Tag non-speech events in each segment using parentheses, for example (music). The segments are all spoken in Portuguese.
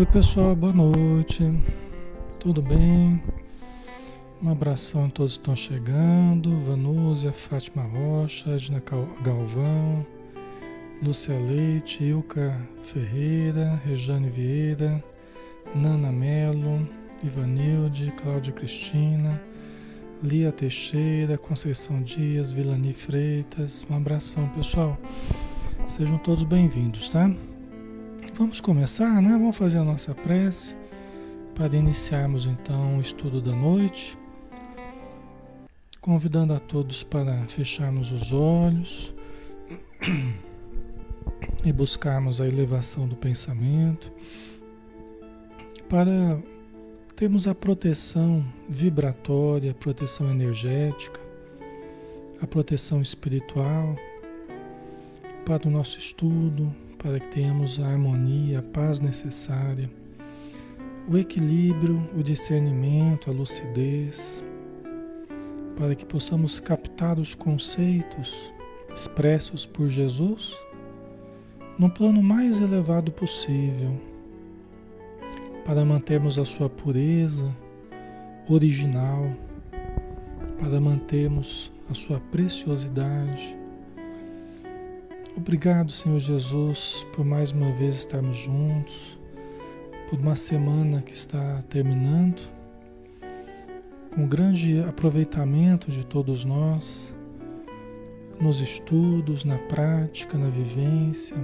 Oi pessoal, boa noite. Tudo bem? Um abração a todos que estão chegando. Vanúzia, Fátima Rocha, Edna Galvão, Lúcia Leite, Ilka Ferreira, Rejane Vieira, Nana Melo, Ivanilde, Cláudia Cristina, Lia Teixeira, Conceição Dias, Vilani Freitas. Um abração, pessoal. Sejam todos bem-vindos, tá? Vamos começar, né? Vamos fazer a nossa prece para iniciarmos então o estudo da noite. Convidando a todos para fecharmos os olhos (clears throat) e buscarmos a elevação do pensamento para termos a proteção vibratória, a proteção energética, a proteção espiritual para o nosso estudo, para que tenhamos a harmonia, a paz necessária, o equilíbrio, o discernimento, a lucidez, para que possamos captar os conceitos expressos por Jesus no plano mais elevado possível para mantermos a sua pureza original, para mantermos a sua preciosidade. Obrigado, Senhor Jesus, por mais uma vez estarmos juntos, por uma semana que está terminando, com grande aproveitamento de todos nós, nos estudos, na prática, na vivência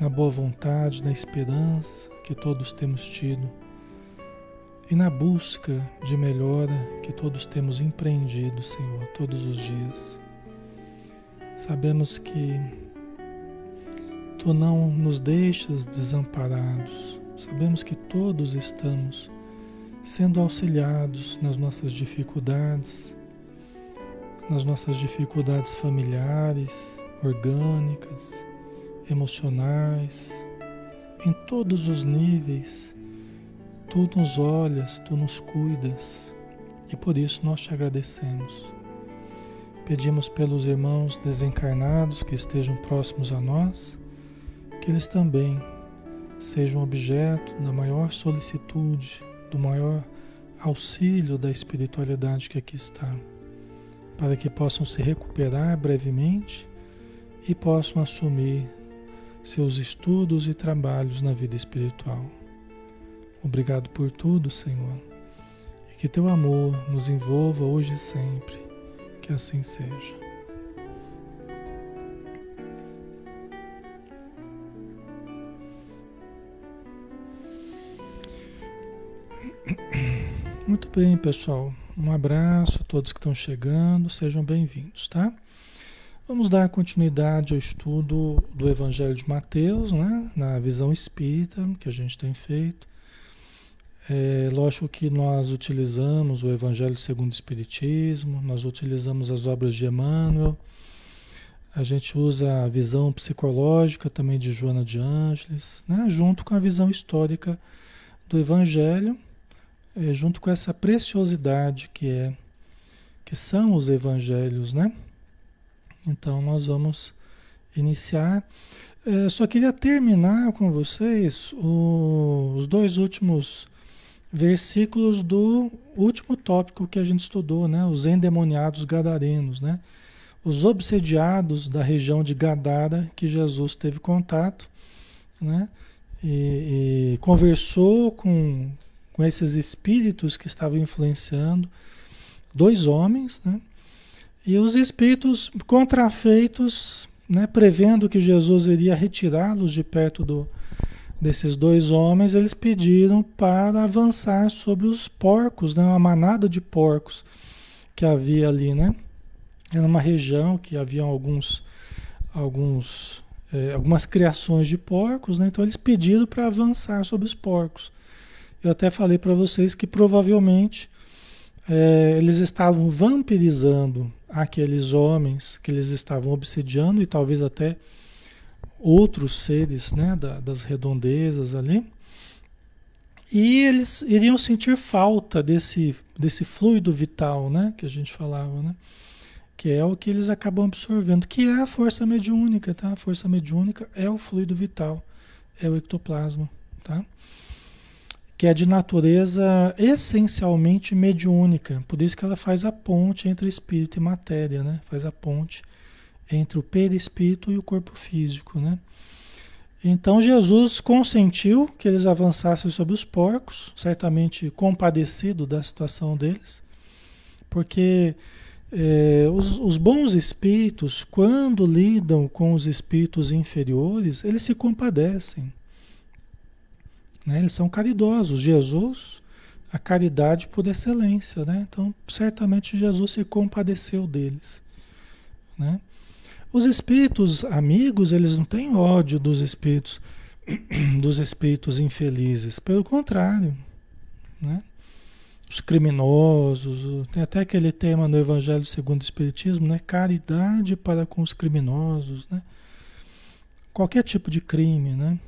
na boa vontade, na esperança que todos temos tido e na busca de melhora que todos temos empreendido, Senhor, todos os dias. Sabemos que Tu não nos deixas desamparados, sabemos que todos estamos sendo auxiliados nas nossas dificuldades, nas nossas dificuldades familiares, orgânicas, emocionais, em todos os níveis. Tu nos olhas, tu nos cuidas e por isso nós te agradecemos. Pedimos pelos irmãos desencarnados que estejam próximos a nós, que eles também sejam objeto da maior solicitude, do maior auxílio da espiritualidade que aqui está, para que possam se recuperar brevemente e possam assumir seus estudos e trabalhos na vida espiritual. Obrigado por tudo, Senhor, e que teu amor nos envolva hoje e sempre. Que assim seja. Muito bem, pessoal. Um abraço a todos que estão chegando. Sejam bem-vindos, tá? Vamos dar continuidade ao estudo do Evangelho de Mateus, né? na visão espírita que a gente tem feito. É, lógico que nós utilizamos o Evangelho segundo o Espiritismo, nós utilizamos as obras de Emmanuel, a gente usa a visão psicológica também de Joana de Ângeles, né? junto com a visão histórica do Evangelho, é, junto com essa preciosidade que é que são os Evangelhos, né? Então nós vamos iniciar. É, só queria terminar com vocês o, os dois últimos versículos do último tópico que a gente estudou, né? Os endemoniados gadarenos, né? Os obsediados da região de Gadara que Jesus teve contato, né? E, e conversou com, com esses espíritos que estavam influenciando dois homens, né? E os espíritos contrafeitos, né, prevendo que Jesus iria retirá-los de perto do, desses dois homens, eles pediram para avançar sobre os porcos, né, uma manada de porcos que havia ali, né? Era uma região que havia alguns, alguns, é, algumas criações de porcos, né? Então eles pediram para avançar sobre os porcos. Eu até falei para vocês que provavelmente é, eles estavam vampirizando aqueles homens que eles estavam obsediando e talvez até outros seres né, da, das redondezas ali. E eles iriam sentir falta desse, desse fluido vital né, que a gente falava, né? que é o que eles acabam absorvendo, que é a força mediúnica. Tá? A força mediúnica é o fluido vital, é o ectoplasma. tá? Que é de natureza essencialmente mediúnica, por isso que ela faz a ponte entre espírito e matéria, né? Faz a ponte entre o perispírito e o corpo físico, né? Então Jesus consentiu que eles avançassem sobre os porcos, certamente compadecido da situação deles, porque é, os, os, bons espíritos, quando lidam com os espíritos inferiores, eles se compadecem. Né? Eles são caridosos. Jesus, a caridade por excelência. Né? Então, certamente Jesus se compadeceu deles. Né? Os espíritos amigos, eles não têm ódio dos espíritos (clears throat) dos espíritos infelizes, pelo contrário, né? Os criminosos, tem até aquele tema no Evangelho segundo o Espiritismo, né? Caridade para com os criminosos, né? Qualquer tipo de crime, né?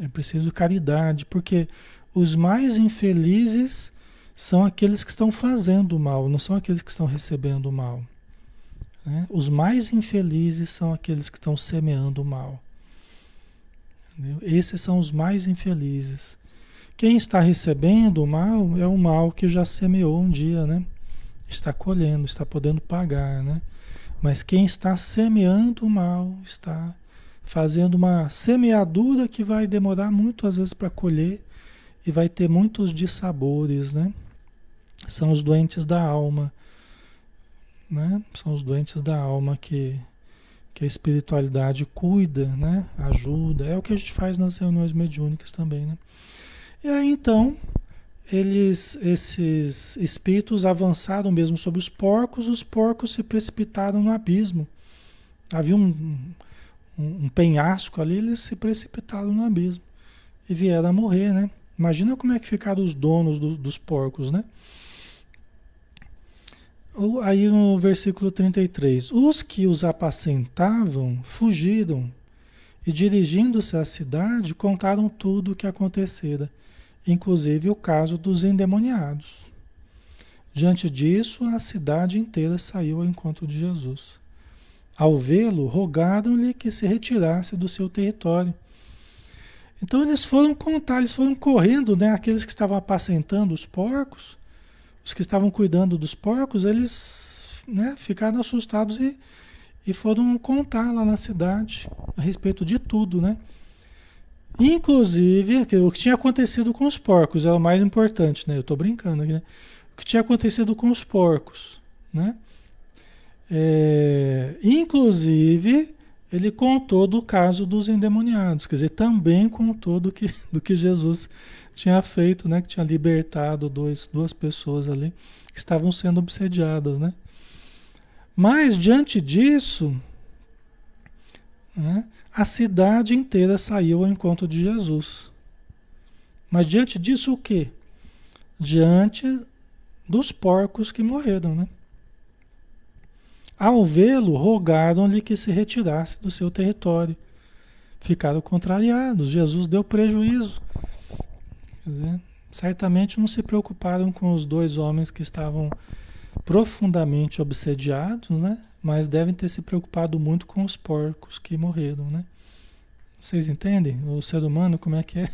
É preciso caridade, porque os mais infelizes são aqueles que estão fazendo o mal, não são aqueles que estão recebendo o mal. Né? Os mais infelizes são aqueles que estão semeando o mal. Entendeu? Esses são os mais infelizes. Quem está recebendo o mal é o mal que já semeou um dia, né? Está colhendo, está podendo pagar, né? Mas quem está semeando o mal está fazendo uma semeadura que vai demorar muito às vezes para colher e vai ter muitos dissabores, né? São os doentes da alma né? São os doentes da alma que, que a espiritualidade cuida, né? Ajuda. É o que a gente faz nas reuniões mediúnicas também, né? E aí então, eles, esses espíritos avançaram mesmo sobre os porcos, os porcos se precipitaram no abismo. Havia um, um, um penhasco ali, eles se precipitaram no abismo e vieram a morrer, né? Imagina como é que ficaram os donos do, dos porcos, né? Aí no versículo 33, os que os apacentavam fugiram e dirigindo-se à cidade contaram tudo o que acontecera, inclusive o caso dos endemoniados. Diante disso, a cidade inteira saiu ao encontro de Jesus. Ao vê-lo, rogaram-lhe que se retirasse do seu território. Então eles foram contar, eles foram correndo, né? Aqueles que estavam apacentando os porcos, os que estavam cuidando dos porcos, eles né, ficaram assustados e, e foram contar lá na cidade a respeito de tudo, né? Inclusive, o que tinha acontecido com os porcos é o mais importante, né? Eu estou brincando aqui, né? O que tinha acontecido com os porcos, né? É, inclusive, ele contou do caso dos endemoniados, quer dizer, também contou do que, do que Jesus tinha feito, né? Que tinha libertado dois, duas pessoas ali que estavam sendo obsediadas, né? Mas diante disso, né, a cidade inteira saiu ao encontro de Jesus. Mas diante disso o quê? Diante dos porcos que morreram, né? Ao vê-lo, rogaram-lhe que se retirasse do seu território. Ficaram contrariados. Jesus deu prejuízo. Dizer, certamente não se preocuparam com os dois homens que estavam profundamente obsediados, né? Mas devem ter se preocupado muito com os porcos que morreram, né? Vocês entendem? O ser humano como é que é?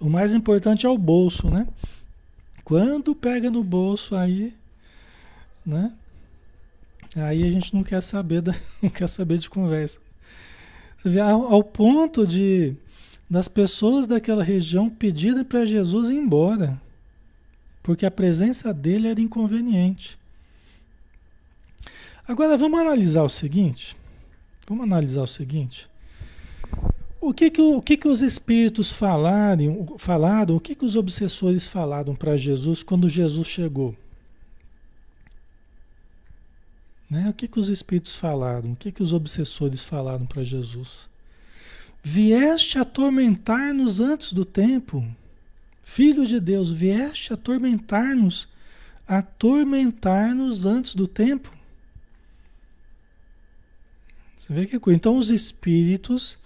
O mais importante é o bolso, né? Quando pega no bolso aí, né? Aí a gente não quer saber da, (laughs) não quer saber de conversa. Vê ao, ao ponto de das pessoas daquela região pedirem para Jesus ir embora, porque a presença dele era inconveniente. Agora vamos analisar o seguinte. Vamos analisar o seguinte. O que que, o que, que os espíritos falaram, falaram, o que, que os obsessores falaram para Jesus quando Jesus chegou? Né? O que, que os espíritos falaram? O que, que os obsessores falaram para Jesus? Vieste atormentar-nos antes do tempo. Filho de Deus, vieste atormentar-nos, atormentar-nos antes do tempo. Você vê que coisa? Então os espíritos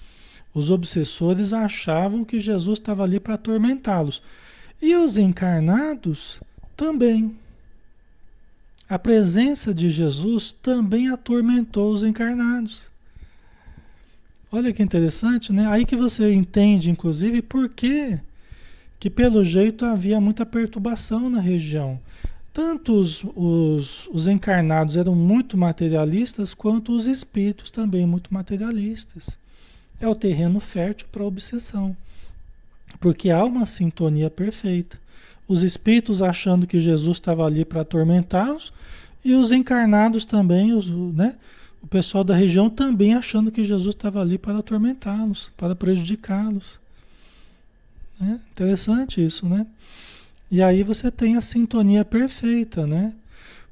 os obsessores achavam que Jesus estava ali para atormentá-los. E os encarnados também. A presença de Jesus também atormentou os encarnados. Olha que interessante, né? Aí que você entende, inclusive, por que, que pelo jeito havia muita perturbação na região. Tanto os, os, os encarnados eram muito materialistas, quanto os espíritos também muito materialistas. É o terreno fértil para a obsessão. Porque há uma sintonia perfeita. Os espíritos achando que Jesus estava ali para atormentá-los, e os encarnados também, os, né? o pessoal da região também achando que Jesus estava ali para atormentá-los, para prejudicá-los. Né? Interessante isso, né? E aí você tem a sintonia perfeita, né?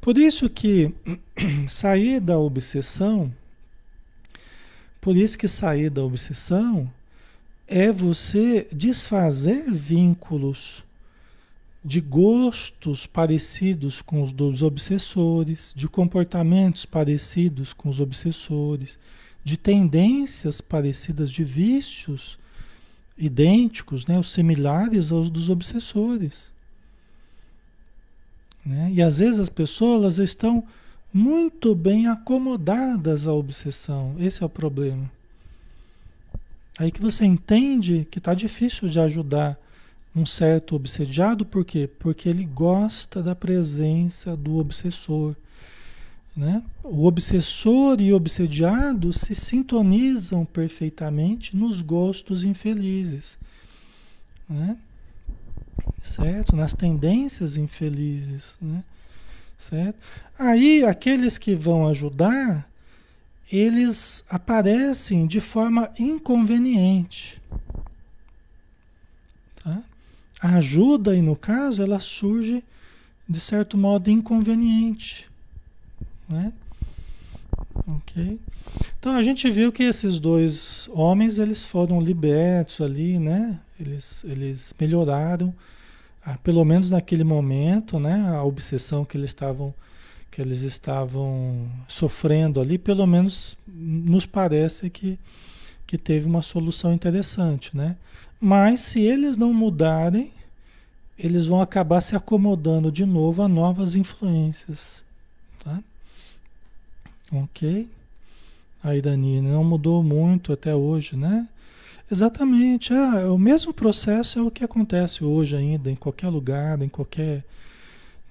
Por isso que (clears throat) sair da obsessão, por isso que sair da obsessão é você desfazer vínculos de gostos parecidos com os dos obsessores, de comportamentos parecidos com os obsessores, de tendências parecidas, de vícios idênticos, né, os similares aos dos obsessores. Né? E às vezes as pessoas estão muito bem acomodadas à obsessão. Esse é o problema. Aí que você entende que está difícil de ajudar um certo obsediado, por quê? Porque ele gosta da presença do obsessor. Né? O obsessor e o obsediado se sintonizam perfeitamente nos gostos infelizes. Né? Certo? Nas tendências infelizes. Né? Certo? Aí, aqueles que vão ajudar, eles aparecem de forma inconveniente. A ajuda, aí no caso, ela surge de certo modo inconveniente. Né? Ok? Então a gente viu que esses dois homens eles foram libertos ali, né? Eles, eles melhoraram, ah, pelo menos naquele momento, né? A obsessão que eles estavam que eles estavam sofrendo ali, pelo menos nos parece que, que teve uma solução interessante, né? Mas se eles não mudarem, eles vão acabar se acomodando de novo a novas influências. Tá? Ok? Aí, Dani, não mudou muito até hoje, né? Exatamente. Ah, o mesmo processo é o que acontece hoje ainda, em qualquer lugar, em qualquer.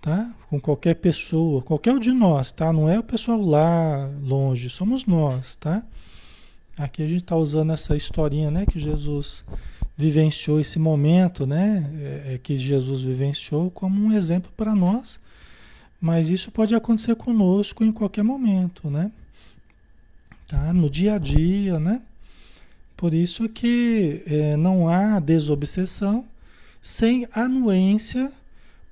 Tá? Com qualquer pessoa, qualquer um de nós, tá? Não é o pessoal lá longe, somos nós, tá? Aqui a gente está usando essa historinha, né? Que Jesus vivenciou esse momento, né, é, é, que Jesus vivenciou como um exemplo para nós, mas isso pode acontecer conosco em qualquer momento, né? Tá? No dia a dia, né? Por isso que é, não há desobsessão sem anuência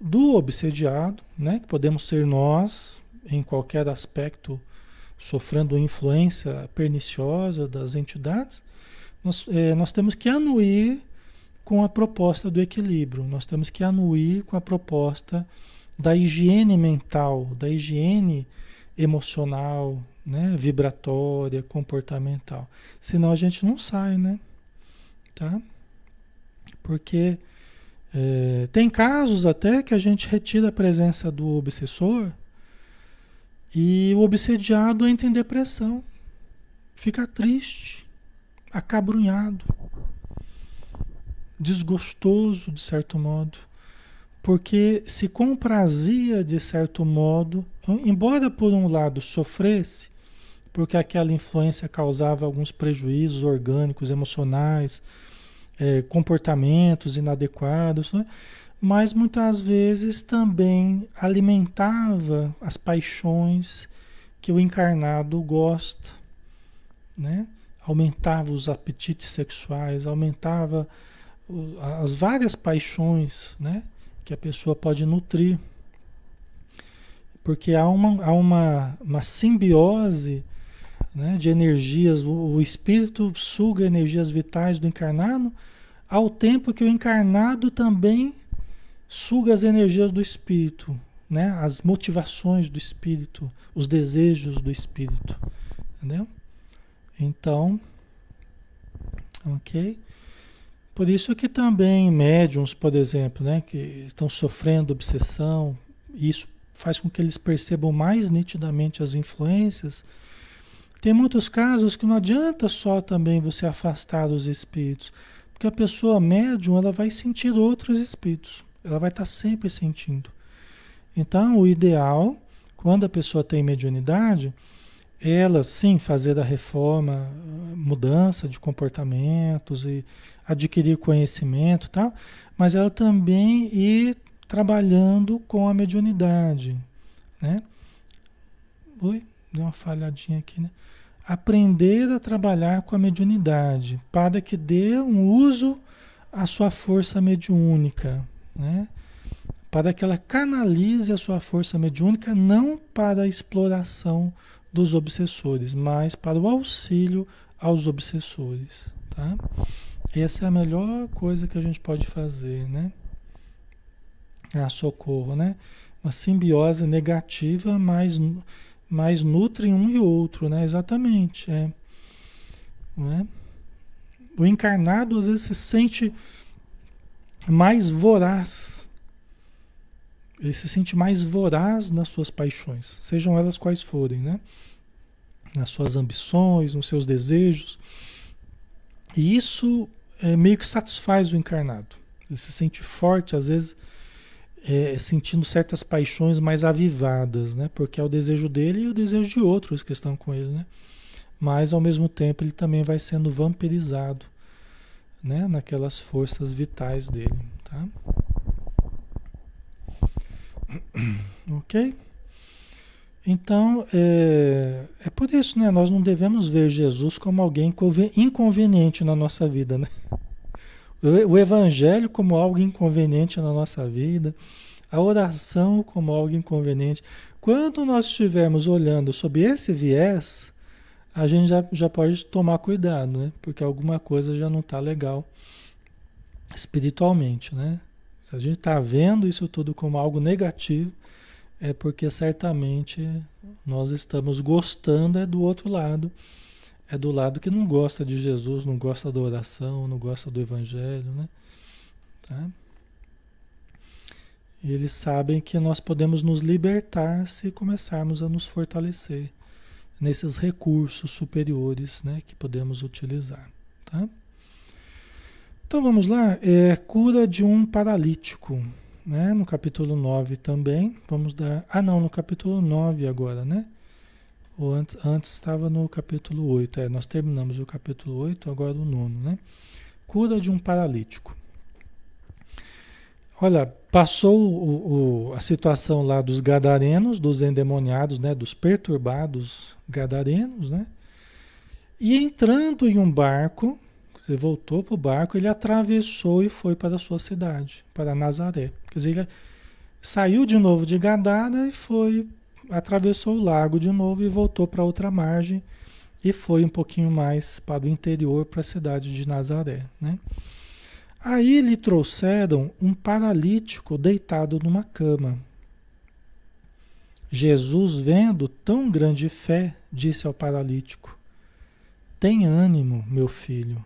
do obsediado, né? Que podemos ser nós em qualquer aspecto sofrendo influência perniciosa das entidades, nós, é, nós temos que anuir com a proposta do equilíbrio, nós temos que anuir com a proposta da higiene mental, da higiene emocional, né, vibratória, comportamental. Senão a gente não sai, né? Tá? Porque é, tem casos até que a gente retira a presença do obsessor e o obsediado entra em depressão, fica triste, acabrunhado, desgostoso de certo modo, porque se comprazia de certo modo, embora por um lado sofresse, porque aquela influência causava alguns prejuízos orgânicos, emocionais, é, comportamentos inadequados, né? mas muitas vezes também alimentava as paixões que o encarnado gosta, né? Aumentava os apetites sexuais, aumentava as várias paixões né, que a pessoa pode nutrir. Porque há uma, há uma, uma simbiose né, de energias, o, o espírito suga energias vitais do encarnado, ao tempo que o encarnado também suga as energias do espírito, né, as motivações do espírito, os desejos do espírito. Entendeu? Então, ok? Por isso que também médiums, por exemplo, né, que estão sofrendo obsessão, isso faz com que eles percebam mais nitidamente as influências, Tem muitos casos que não adianta só também você afastar os espíritos, porque a pessoa médium ela vai sentir outros espíritos, ela vai estar sempre sentindo. Então, o ideal, quando a pessoa tem mediunidade, ela sim fazer a reforma, mudança de comportamentos e adquirir conhecimento, tal, mas ela também ir trabalhando com a mediunidade, né? Oi, deu uma falhadinha aqui, né? Aprender a trabalhar com a mediunidade, para que dê um uso à sua força mediúnica, né? Para que ela canalize a sua força mediúnica não para a exploração dos obsessores, mas para o auxílio aos obsessores, tá? Essa é a melhor coisa que a gente pode fazer, né? Ah, socorro, né? Uma simbiose negativa, mas, mas nutre um e outro, né? Exatamente, é. Né? O encarnado às vezes se sente mais voraz. Ele se sente mais voraz nas suas paixões, sejam elas quais forem, né? Nas suas ambições, nos seus desejos. E isso é, meio que satisfaz o encarnado. Ele se sente forte, às vezes é, sentindo certas paixões mais avivadas, né? Porque é o desejo dele e o desejo de outros que estão com ele, né? Mas ao mesmo tempo ele também vai sendo vampirizado, né? Naquelas forças vitais dele, tá? (coughs) Ok? Então, é, é por isso, né? Nós não devemos ver Jesus como alguém inconveniente na nossa vida, né? O evangelho como algo inconveniente na nossa vida, a oração como algo inconveniente. Quando nós estivermos olhando sob esse viés, a gente já, já pode tomar cuidado, né? Porque alguma coisa já não está legal espiritualmente, né? Se a gente está vendo isso tudo como algo negativo, é porque certamente nós estamos gostando é do outro lado é do lado que não gosta de Jesus, não gosta da oração, não gosta do Evangelho, né? Tá? Eles sabem que nós podemos nos libertar se começarmos a nos fortalecer nesses recursos superiores né, que podemos utilizar. Tá? Então vamos lá, é cura de um paralítico, né? No capítulo 9 também. Vamos dar. Ah, não, no capítulo 9 agora, né? Ou antes, antes estava no capítulo 8. É, nós terminamos o capítulo 8, agora o nono, né? Cura de um paralítico. Olha, passou o, o, a situação lá dos gadarenos, dos endemoniados, né? Dos perturbados gadarenos, né? E entrando em um barco, ele voltou para o barco, ele atravessou e foi para a sua cidade, para Nazaré. Quer dizer, ele saiu de novo de Gadara e foi atravessou o lago de novo e voltou para outra margem e foi um pouquinho mais para o interior, para a cidade de Nazaré. Né? Aí lhe trouxeram um paralítico deitado numa cama. Jesus, vendo tão grande fé, disse ao paralítico: Tem ânimo, meu filho,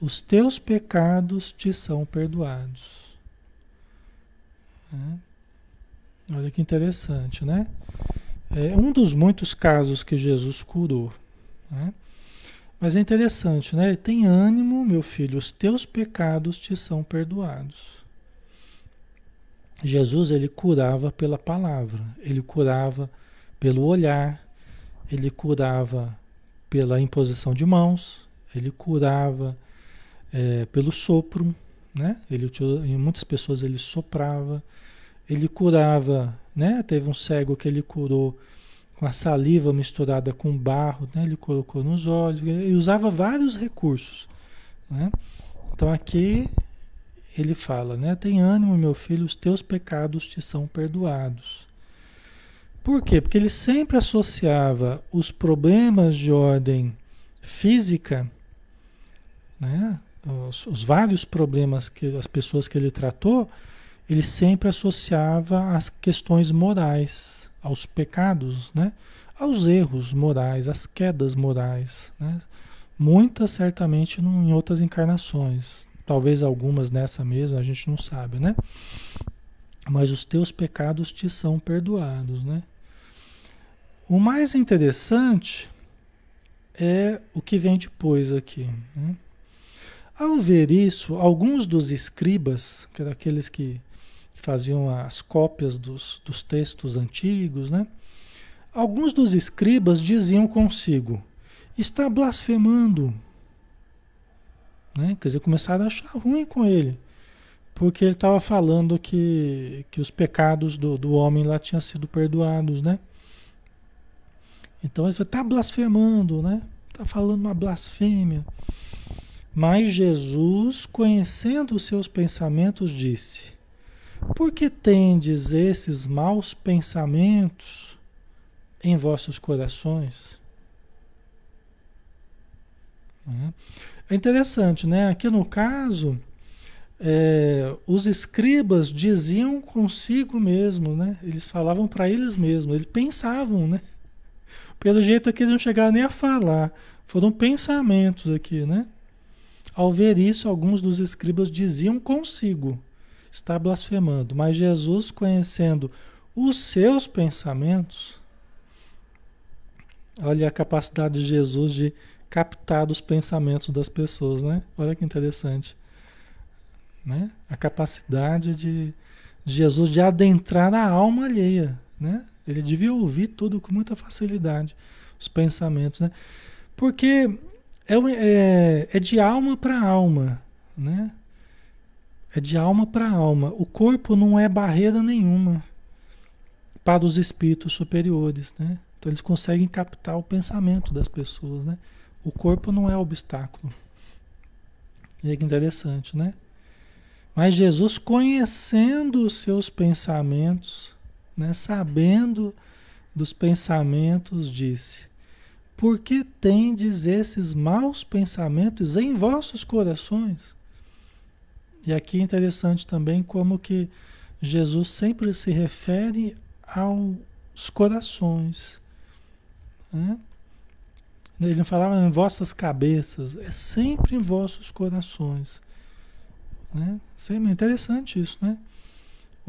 os teus pecados te são perdoados. Olha que interessante, né? É um dos muitos casos que Jesus curou. Né? Mas é interessante, né? Tem ânimo, meu filho, os teus pecados te são perdoados. Jesus ele curava pela palavra, ele curava pelo olhar, ele curava pela imposição de mãos, ele curava é, pelo sopro, né? Ele em muitas pessoas ele soprava, ele curava né? Teve um cego que ele curou com a saliva misturada com barro, né? Ele colocou nos olhos, e usava vários recursos, né? Então aqui ele fala, né? Tem ânimo, meu filho, os teus pecados te são perdoados. Por quê? Porque ele sempre associava os problemas de ordem física, né? Os, os vários problemas que as pessoas que ele tratou, ele sempre associava as questões morais, aos pecados, né? aos erros morais, às quedas morais. Né? Muitas certamente em outras encarnações, talvez algumas nessa mesma, a gente não sabe, né? Mas os teus pecados te são perdoados, né? O mais interessante é o que vem depois aqui. Né? Ao ver isso, alguns dos escribas, que eram aqueles que faziam as cópias dos, dos textos antigos, né? Alguns dos escribas diziam consigo: está blasfemando. Né? Quer dizer, começaram a achar ruim com ele, porque ele estava falando que, que os pecados do, do homem lá tinham sido perdoados, né? Então ele falou, está blasfemando, né? Está falando uma blasfêmia. Mas Jesus, conhecendo os seus pensamentos, disse: Por que tendes esses maus pensamentos em vossos corações? É interessante, né? Aqui no caso, é, os escribas diziam consigo mesmos, né? Eles falavam para eles mesmos, eles pensavam, né? Pelo jeito aqui eles não chegaram nem a falar, foram pensamentos aqui, né? Ao ver isso, alguns dos escribas diziam consigo: está blasfemando. Mas Jesus, conhecendo os seus pensamentos, olha a capacidade de Jesus de captar os pensamentos das pessoas, né? Olha que interessante. Né? A capacidade de, Jesus de adentrar a alma alheia, né? Ele devia ouvir tudo com muita facilidade, os pensamentos, né? Porque é, é, é de alma para alma, né? É de alma para alma. O corpo não é barreira nenhuma para os espíritos superiores, né? Então eles conseguem captar o pensamento das pessoas, né? O corpo não é obstáculo. É interessante, né? Mas Jesus, conhecendo os seus pensamentos, né, sabendo dos pensamentos, disse: por que tendes esses maus pensamentos em vossos corações? E aqui é interessante também como que Jesus sempre se refere aos corações. Né? Ele não falava em vossas cabeças, é sempre em vossos corações. Né? Sempre interessante isso, né?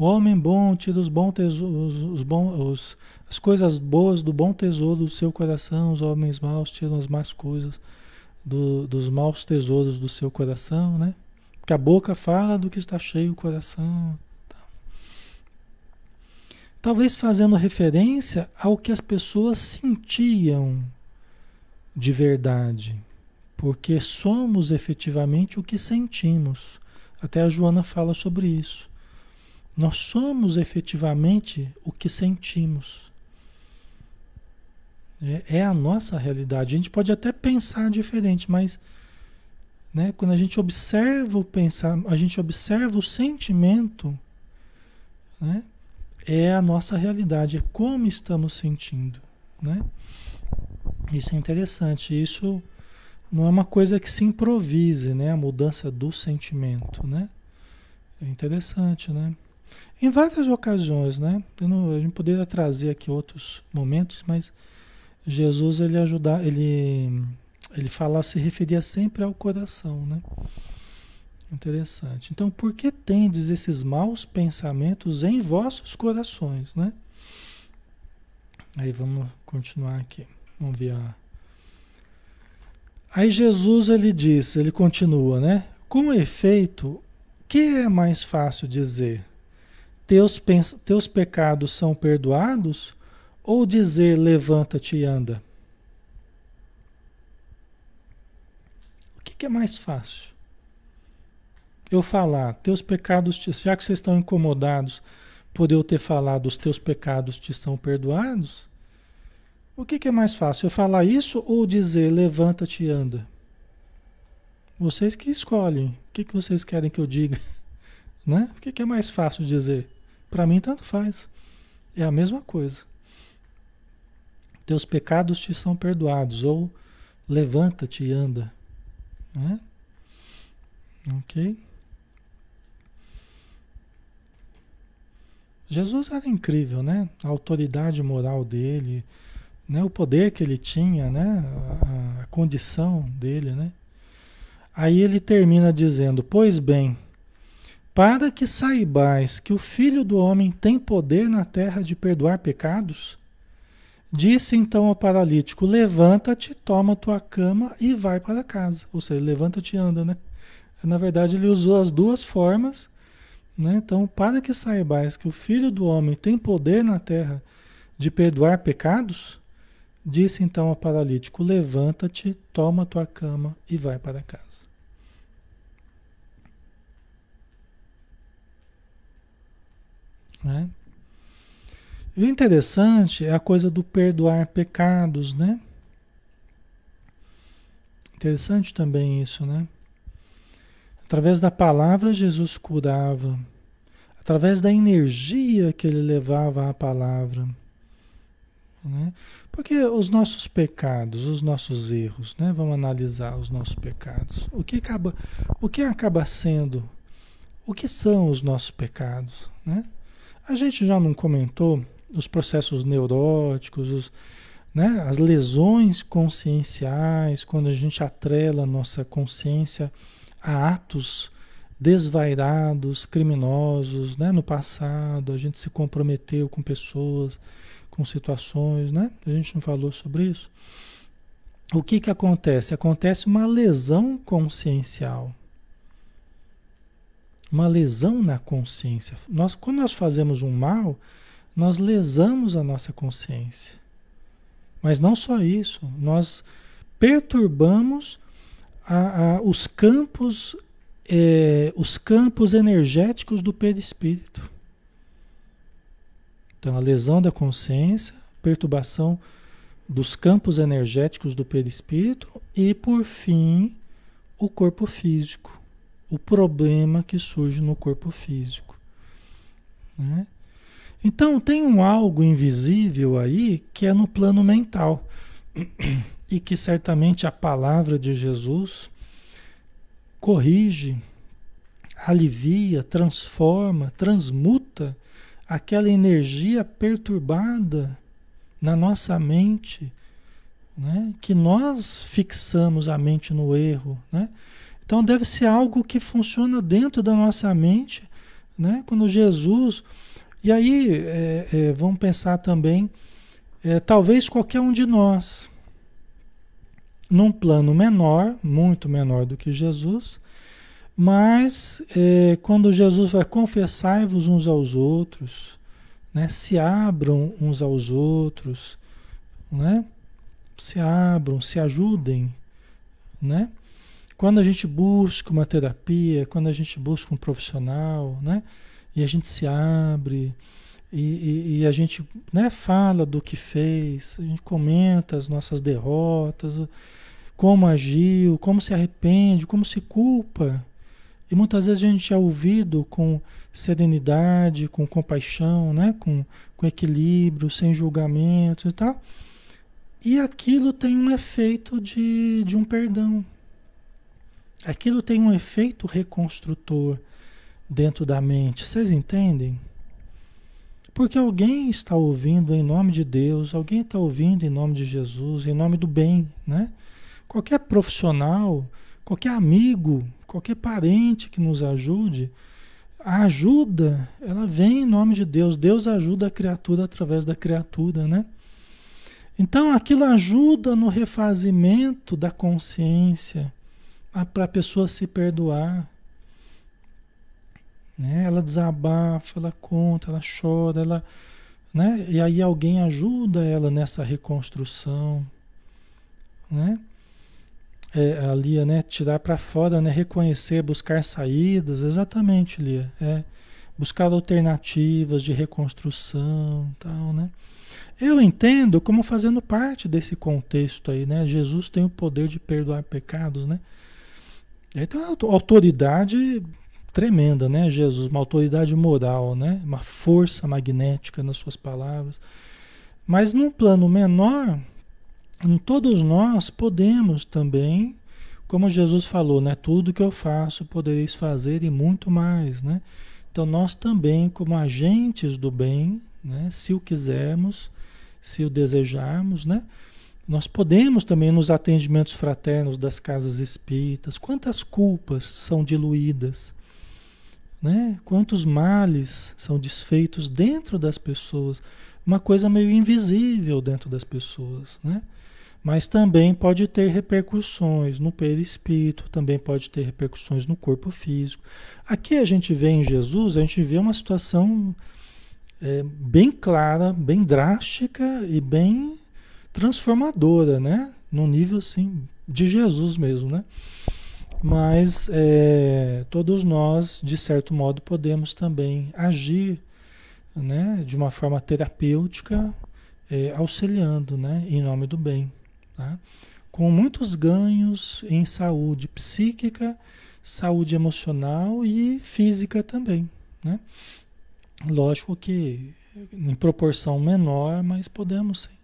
Homem bom tira os bons tesouros, os bons, os, as coisas boas do bom tesouro do seu coração, os homens maus tiram as más coisas do, dos maus tesouros do seu coração, né? Porque a boca fala do que está cheio o coração. Tá. Talvez fazendo referência ao que as pessoas sentiam de verdade, porque somos efetivamente o que sentimos. Até a Joana fala sobre isso. Nós somos efetivamente o que sentimos. É, é, a nossa realidade. A gente pode até pensar diferente, mas né, quando a gente observa o pensar, a gente observa o sentimento, né, é a nossa realidade, é como estamos sentindo. Né? Isso é interessante. Isso não é uma coisa que se improvise, né? A mudança do sentimento, né? É interessante, né? Em várias ocasiões, né? Não, a gente poderia trazer aqui outros momentos, mas Jesus ele ajudar, ele ele fala, se referia sempre ao coração, né? Interessante. Então, por que tendes esses maus pensamentos em vossos corações, né? Aí vamos continuar aqui. Vamos ver a... Aí Jesus ele diz, ele continua, né? Com efeito, que é mais fácil dizer? Teus, teus pecados são perdoados? Ou dizer levanta-te e anda? O que, que, é mais fácil? Eu falar, teus pecados, te, já que vocês estão incomodados por eu ter falado, os teus pecados te são perdoados? O que, que é mais fácil? Eu falar isso ou dizer levanta-te e anda? Vocês que escolhem. O que, que vocês querem que eu diga? (laughs) Né? O que, é mais fácil dizer? Para mim, tanto faz. É a mesma coisa. Teus pecados te são perdoados. Ou levanta-te e anda. Né? Ok? Jesus era incrível, né? A autoridade moral dele, né? o poder que ele tinha, né? a, a condição dele. Né? Aí ele termina dizendo: Pois bem para que saibais que o Filho do Homem tem poder na terra de perdoar pecados. Disse então ao paralítico: Levanta-te, toma tua cama e vai para casa. Ou seja, levanta-te e anda, né? Na verdade, ele usou as duas formas. Né? Então, para que saibais que o Filho do Homem tem poder na terra de perdoar pecados, disse então ao paralítico: Levanta-te, toma tua cama e vai para casa. Né? E o interessante é a coisa do perdoar pecados, né? Interessante também isso, né? Através da palavra, Jesus curava. Através da energia que ele levava à palavra. Né? Porque os nossos pecados, os nossos erros, né? vamos analisar os nossos pecados. O que acaba, o que acaba sendo? O que são os nossos pecados? Né? A gente já não comentou os processos neuróticos, os, né, as lesões conscienciais, quando a gente atrela a nossa consciência a atos desvairados, criminosos, né? No passado, a gente se comprometeu com pessoas, com situações, né? A gente não falou sobre isso. O que que acontece? Acontece uma lesão consciencial. Uma lesão na consciência. Nós, quando nós fazemos um mal, nós lesamos a nossa consciência. Mas não só isso, nós perturbamos a, a, os campos é, os campos energéticos do perispírito. Então, a lesão da consciência, perturbação dos campos energéticos do perispírito e, por fim, o corpo físico, o problema que surge no corpo físico. Né? Então, tem um algo invisível aí que é no plano mental e que certamente a palavra de Jesus corrige, alivia, transforma, transmuta aquela energia perturbada na nossa mente, né? que nós fixamos a mente no erro. Né? Então deve ser algo que funciona dentro da nossa mente, né? quando Jesus e aí, é, é, vamos pensar também, é, talvez qualquer um de nós, num plano menor, muito menor do que Jesus, mas é, quando Jesus vai confessar-vos uns aos outros, né, se abram uns aos outros, né, se abram, se ajudem, né? Quando a gente busca uma terapia, quando a gente busca um profissional, né? e a gente se abre e, e, e, a gente né, fala do que fez, a gente comenta as nossas derrotas, como agiu, como se arrepende, como se culpa. E muitas vezes a gente é ouvido com serenidade, com compaixão, né? com, com equilíbrio, sem julgamento e tal. E aquilo tem um efeito de, de um perdão. Aquilo tem um efeito reconstrutor dentro da mente. Vocês entendem? Porque alguém está ouvindo em nome de Deus, alguém está ouvindo em nome de Jesus, em nome do bem, né? Qualquer profissional, qualquer amigo, qualquer parente que nos ajude, a ajuda, ela vem em nome de Deus. Deus ajuda a criatura através da criatura, né? Então aquilo ajuda no refazimento da consciência para a pessoa se perdoar. Né? Ela desabafa, ela conta, ela chora, ela, né? E aí alguém ajuda ela nessa reconstrução, né? É, a Lia, né? Tirar para fora, né? Reconhecer, buscar saídas, exatamente, Lia. É buscar alternativas de reconstrução, tal, né? Eu entendo como fazendo parte desse contexto aí, né? Jesus tem o poder de perdoar pecados, né? Então, autoridade tremenda, né, Jesus? Uma autoridade moral, né? Uma força magnética nas suas palavras. Mas num plano menor, em todos nós podemos também, como Jesus falou, né? Tudo que eu faço podereis fazer e muito mais, né? Então nós também, como agentes do bem, né? Se o quisermos, se o desejarmos, né? Nós podemos também nos atendimentos fraternos das casas espíritas. Quantas culpas são diluídas? Né? Quantos males são desfeitos dentro das pessoas, uma coisa meio invisível dentro das pessoas, né? Mas também pode ter repercussões no perispírito, também pode ter repercussões no corpo físico. Aqui a gente vê em Jesus, a gente vê uma situação é, bem clara, bem drástica e bem transformadora, né? No nível assim de Jesus mesmo, né? Mas é, todos nós, de certo modo, podemos também agir né, de uma forma terapêutica, é, auxiliando né, em nome do bem. Tá? Com muitos ganhos em saúde psíquica, saúde emocional e física também. Né? Lógico que em proporção menor, mas podemos sim.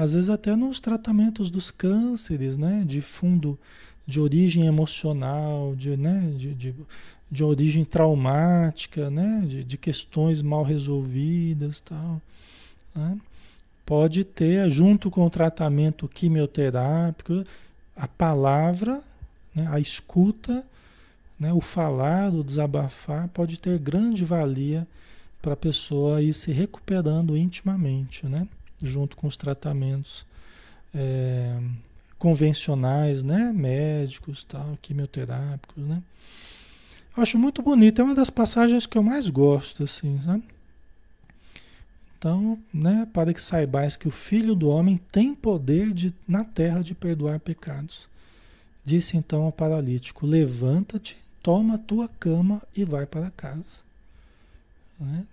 Às vezes até nos tratamentos dos cânceres, né, de fundo, de origem emocional, de, né, de, de, de origem traumática, né, de, de questões mal resolvidas, tal. Né? Pode ter, junto com o tratamento quimioterápico, a palavra, né, a escuta, né, o falar, o desabafar, pode ter grande valia para a pessoa ir se recuperando intimamente, né? Junto com os tratamentos é, convencionais, né? Médicos, tal, quimioterápicos, né? Eu acho muito bonito, é uma das passagens que eu mais gosto, assim, sabe? Então, né, para que saibais que o Filho do Homem tem poder de, na terra de perdoar pecados. Disse então ao paralítico: Levanta-te, toma a tua cama e vai para casa. Né?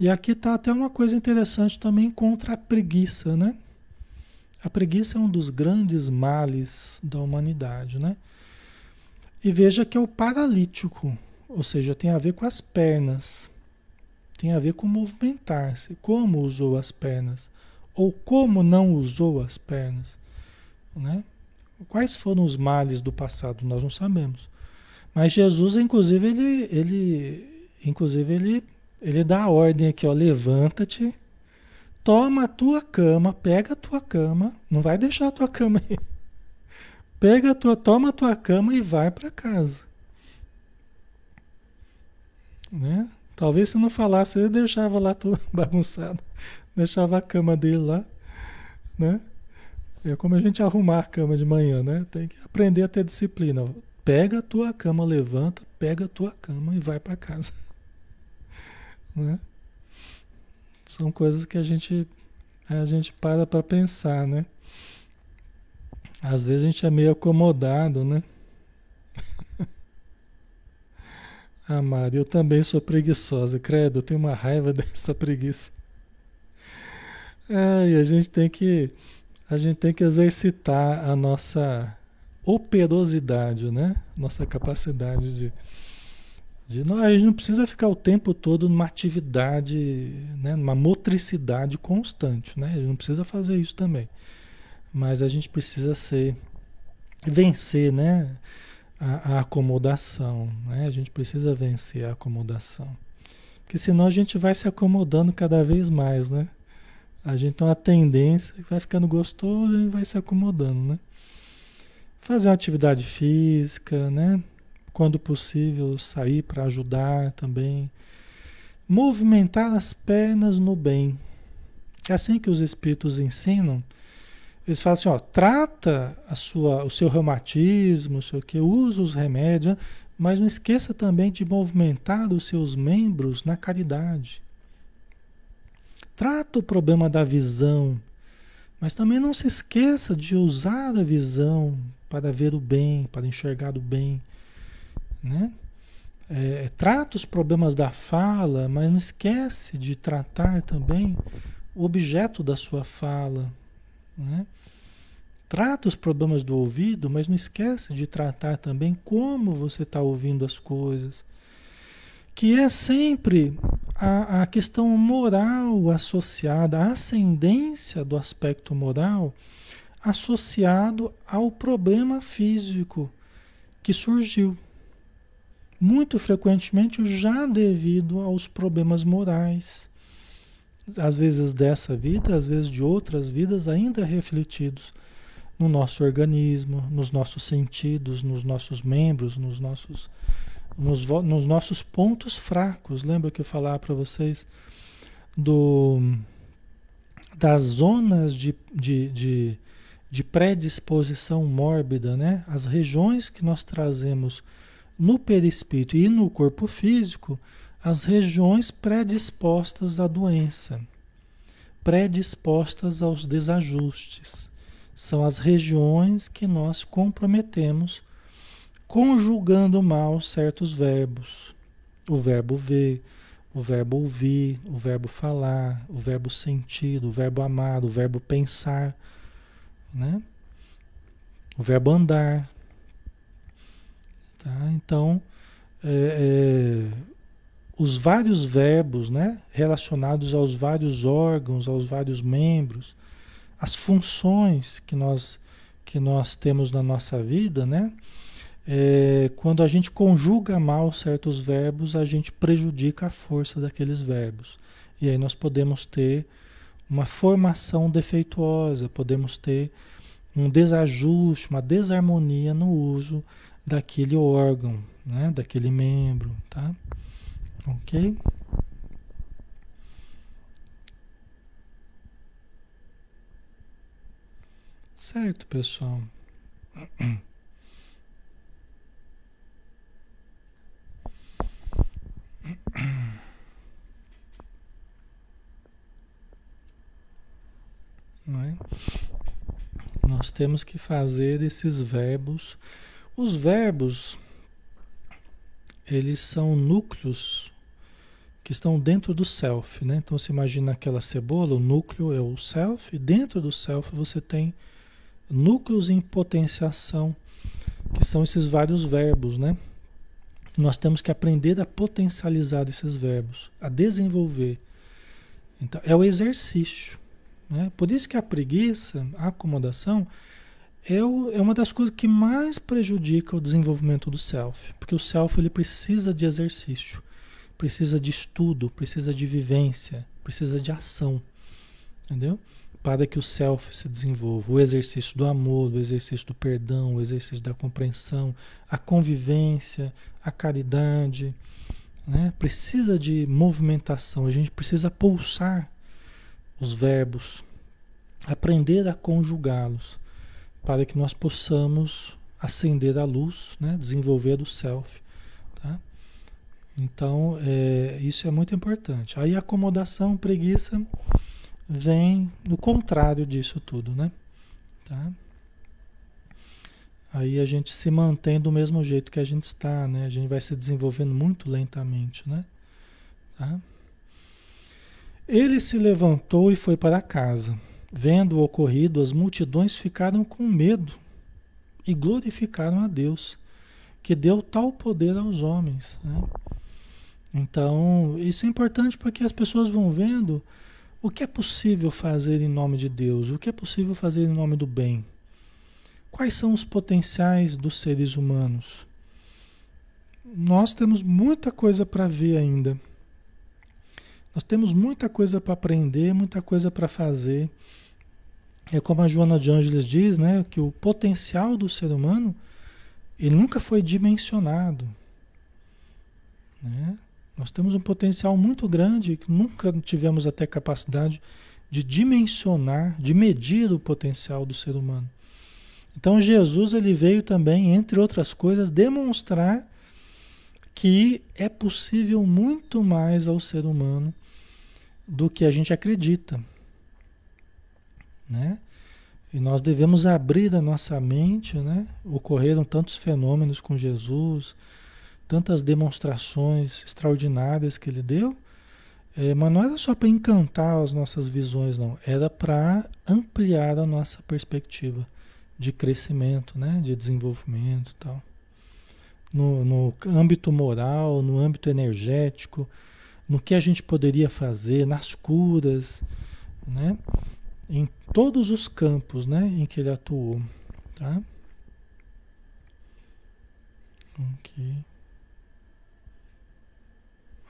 E aqui está até uma coisa interessante também contra a preguiça, né? A preguiça é um dos grandes males da humanidade, né? E veja que é o paralítico, ou seja, tem a ver com as pernas, tem a ver com movimentar-se, como usou as pernas, ou como não usou as pernas, né? Quais foram os males do passado, nós não sabemos. Mas Jesus, inclusive, ele, ele, inclusive, ele ele dá a ordem aqui, ó, levanta-te, toma a tua cama, pega a tua cama, não vai deixar a tua cama aí. Pega a tua, toma a tua cama e vai para casa. Né? Talvez se não falasse, ele deixava lá tudo (laughs) bagunçado. Deixava a cama dele lá, né? É como a gente arrumar a cama de manhã, né? Tem que aprender a ter disciplina. Pega a tua cama, levanta, pega a tua cama e vai para casa. Né? São coisas que a gente a gente para para pensar, né? Às vezes a gente é meio acomodado, né? (laughs) ah, Mari, eu também sou preguiçosa, credo, eu tenho uma raiva (laughs) dessa preguiça. Ah, e a gente tem que a gente tem que exercitar a nossa operosidade, né? Nossa capacidade de de, não, a gente não precisa ficar o tempo todo numa atividade, né, numa motricidade constante, né? A gente não precisa fazer isso também. Mas a gente precisa ser vencer, né, a, a acomodação, né? A gente precisa vencer a acomodação. Porque senão a gente vai se acomodando cada vez mais, né? A gente tem uma tendência, vai ficando gostoso e vai se acomodando, né? Fazer uma atividade física, né? Quando possível, sair para ajudar também. Movimentar as pernas no bem. É assim que os espíritos ensinam. Eles falam assim, ó, trata a sua, o seu reumatismo, o seu que, usa os remédios, mas não esqueça também de movimentar os seus membros na caridade. Trata o problema da visão, mas também não se esqueça de usar a visão para ver o bem, para enxergar o bem né? É, trata os problemas da fala, mas não esquece de tratar também o objeto da sua fala, né? Trata os problemas do ouvido, mas não esquece de tratar também como você está ouvindo as coisas, que é sempre a, a questão moral associada, a ascendência do aspecto moral associado ao problema físico que surgiu muito frequentemente já devido aos problemas morais, às vezes dessa vida, às vezes de outras vidas ainda refletidos no nosso organismo, nos nossos sentidos, nos nossos membros, nos nossos, nos, nos nossos pontos fracos. Lembra que eu falava para vocês? do, das zonas de, de, de, de predisposição mórbida, né? As regiões que nós trazemos no perispírito e no corpo físico, as regiões predispostas à doença, predispostas aos desajustes. São as regiões que nós comprometemos conjugando mal certos verbos. O verbo ver, o verbo ouvir, o verbo falar, o verbo sentir, o verbo amar, o verbo pensar, né? O verbo andar. Tá? Então, é, é, os vários verbos, né, relacionados aos vários órgãos, aos vários membros, as funções que nós que nós temos na nossa vida, né? É, quando a gente conjuga mal certos verbos, a gente prejudica a força daqueles verbos. E aí nós podemos ter uma formação defeituosa, podemos ter um desajuste, uma desarmonia no uso daquele órgão, né? daquele membro, tá? Ok? Certo, pessoal. É? Nós temos que fazer esses verbos. Os verbos, eles são núcleos que estão dentro do self, né? Então você imagina aquela cebola, o núcleo é o self, e dentro do self você tem núcleos em potenciação, que são esses vários verbos, né? Nós temos que aprender a potencializar esses verbos, a desenvolver. Então, é o exercício. Né? Por isso que a preguiça, a acomodação, é, uma das coisas que mais prejudica o desenvolvimento do self. Porque o self ele precisa de exercício, precisa de estudo, precisa de vivência, precisa de ação. Entendeu? Para que o self se desenvolva. O exercício do amor, o exercício do perdão, o exercício da compreensão, a convivência, a caridade. Né? Precisa de movimentação, a gente precisa pulsar os verbos, aprender a conjugá-los, para que nós possamos acender a luz, né? desenvolver o self. Tá? Então, é, isso é muito importante. Aí, acomodação, preguiça, vem no contrário disso tudo, né? Tá? Aí a gente se mantém do mesmo jeito que a gente está, né? A gente vai se desenvolvendo muito lentamente, né? Tá? Ele se levantou e foi para casa. Vendo o ocorrido, as multidões ficaram com medo e glorificaram a Deus, que deu tal poder aos homens. Né? Então, isso é importante porque as pessoas vão vendo o que é possível fazer em nome de Deus, o que é possível fazer em nome do bem. Quais são os potenciais dos seres humanos? Nós temos muita coisa para ver ainda. Nós temos muita coisa para aprender, muita coisa para fazer. É como a Joana de Ângeles diz, né, que o potencial do ser humano ele nunca foi dimensionado. Né? Nós temos um potencial muito grande que nunca tivemos até capacidade de dimensionar, de medir o potencial do ser humano. Então Jesus ele veio também, entre outras coisas, demonstrar que é possível muito mais ao ser humano do que a gente acredita. Né? E nós devemos abrir a nossa mente, né? Ocorreram tantos fenômenos com Jesus, tantas demonstrações extraordinárias que ele deu, é, mas não era só para encantar as nossas visões, não. Era para ampliar a nossa perspectiva de crescimento, né? De desenvolvimento e tal. No, no âmbito moral, no âmbito energético, no que a gente poderia fazer, nas curas, né? Em todos os campos né? em que ele atuou. Tá? Ok.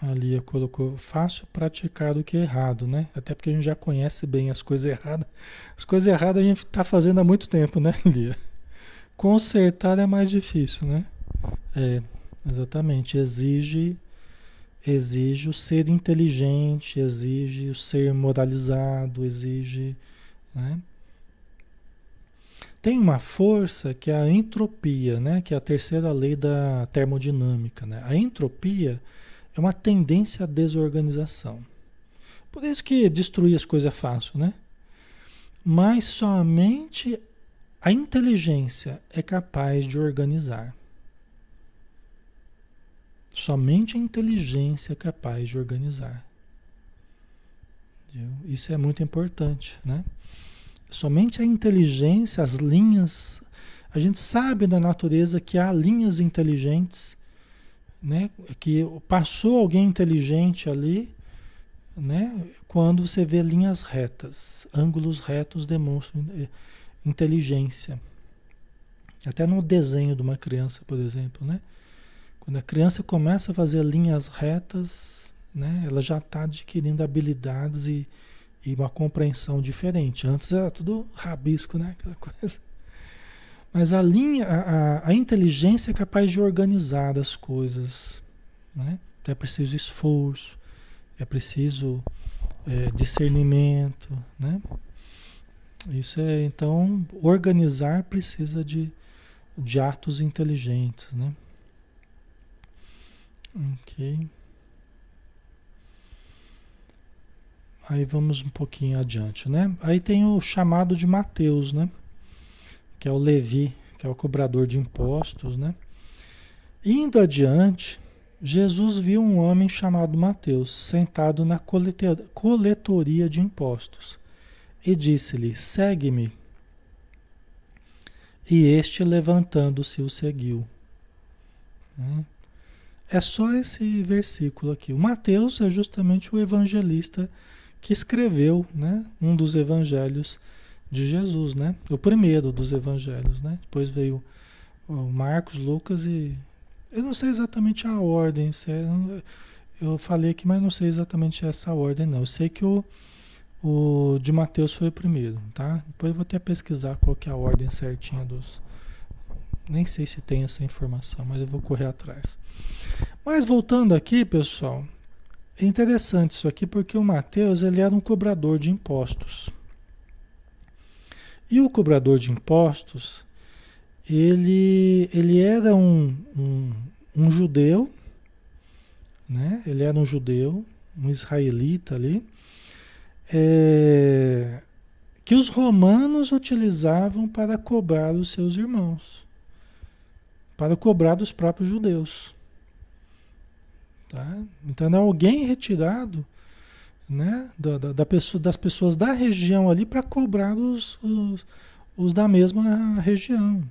A Lia colocou fácil praticar do que errado, né? Até porque a gente já conhece bem as coisas erradas. As coisas erradas a gente está fazendo há muito tempo, né, (laughs) Lia? Consertar é mais difícil, né? É, exatamente. Exige exige o ser inteligente, exige o ser moralizado, exige. Né? Tem uma força que é a entropia, né? que é a terceira lei da termodinâmica. Né? A entropia é uma tendência à desorganização. Por isso que destruir as coisas é fácil, né? Mas somente a inteligência é capaz de organizar. Somente a inteligência é capaz de organizar. Isso é muito importante, né? Somente a inteligência, as linhas. A gente sabe da natureza que há linhas inteligentes, né? Que passou alguém inteligente ali, né? Quando você vê linhas retas, ângulos retos demonstram eh, inteligência. Até no desenho de uma criança, por exemplo, né? Quando a criança começa a fazer linhas retas, né, ela já está adquirindo habilidades e, e uma compreensão diferente. Antes era tudo rabisco, né? Aquela coisa. Mas a linha, a, a inteligência é capaz de organizar as coisas. Né? É preciso esforço, é preciso é, discernimento. Né? Isso é, então, organizar precisa de, de atos inteligentes. Né? Ok. Aí vamos um pouquinho adiante, né? Aí tem o chamado de Mateus, né? Que é o Levi, que é o cobrador de impostos, né? Indo adiante, Jesus viu um homem chamado Mateus sentado na coletoria de impostos e disse-lhe: Segue-me. E este, levantando-se, o seguiu. Né? É só esse versículo aqui. O Mateus é justamente o evangelista que escreveu, né, um dos evangelhos de Jesus, né? O primeiro dos evangelhos, né? Depois veio o Marcos, Lucas e eu não sei exatamente a ordem, é, eu falei aqui, mas não sei exatamente essa ordem não. Eu sei que o, o de Mateus foi o primeiro, tá? Depois eu vou até pesquisar qual que é a ordem certinha dos nem sei se tem essa informação, mas eu vou correr atrás. Mas voltando aqui, pessoal, é interessante isso aqui porque o Mateus ele era um cobrador de impostos. E o cobrador de impostos, ele, ele era um, um, um judeu, né? Ele era um judeu, um israelita ali, é, que os romanos utilizavam para cobrar os seus irmãos, para cobrar dos próprios judeus. Tá? Então é alguém retirado né, da, da, da pessoa, das pessoas da região ali para cobrar os, os, os, da mesma região.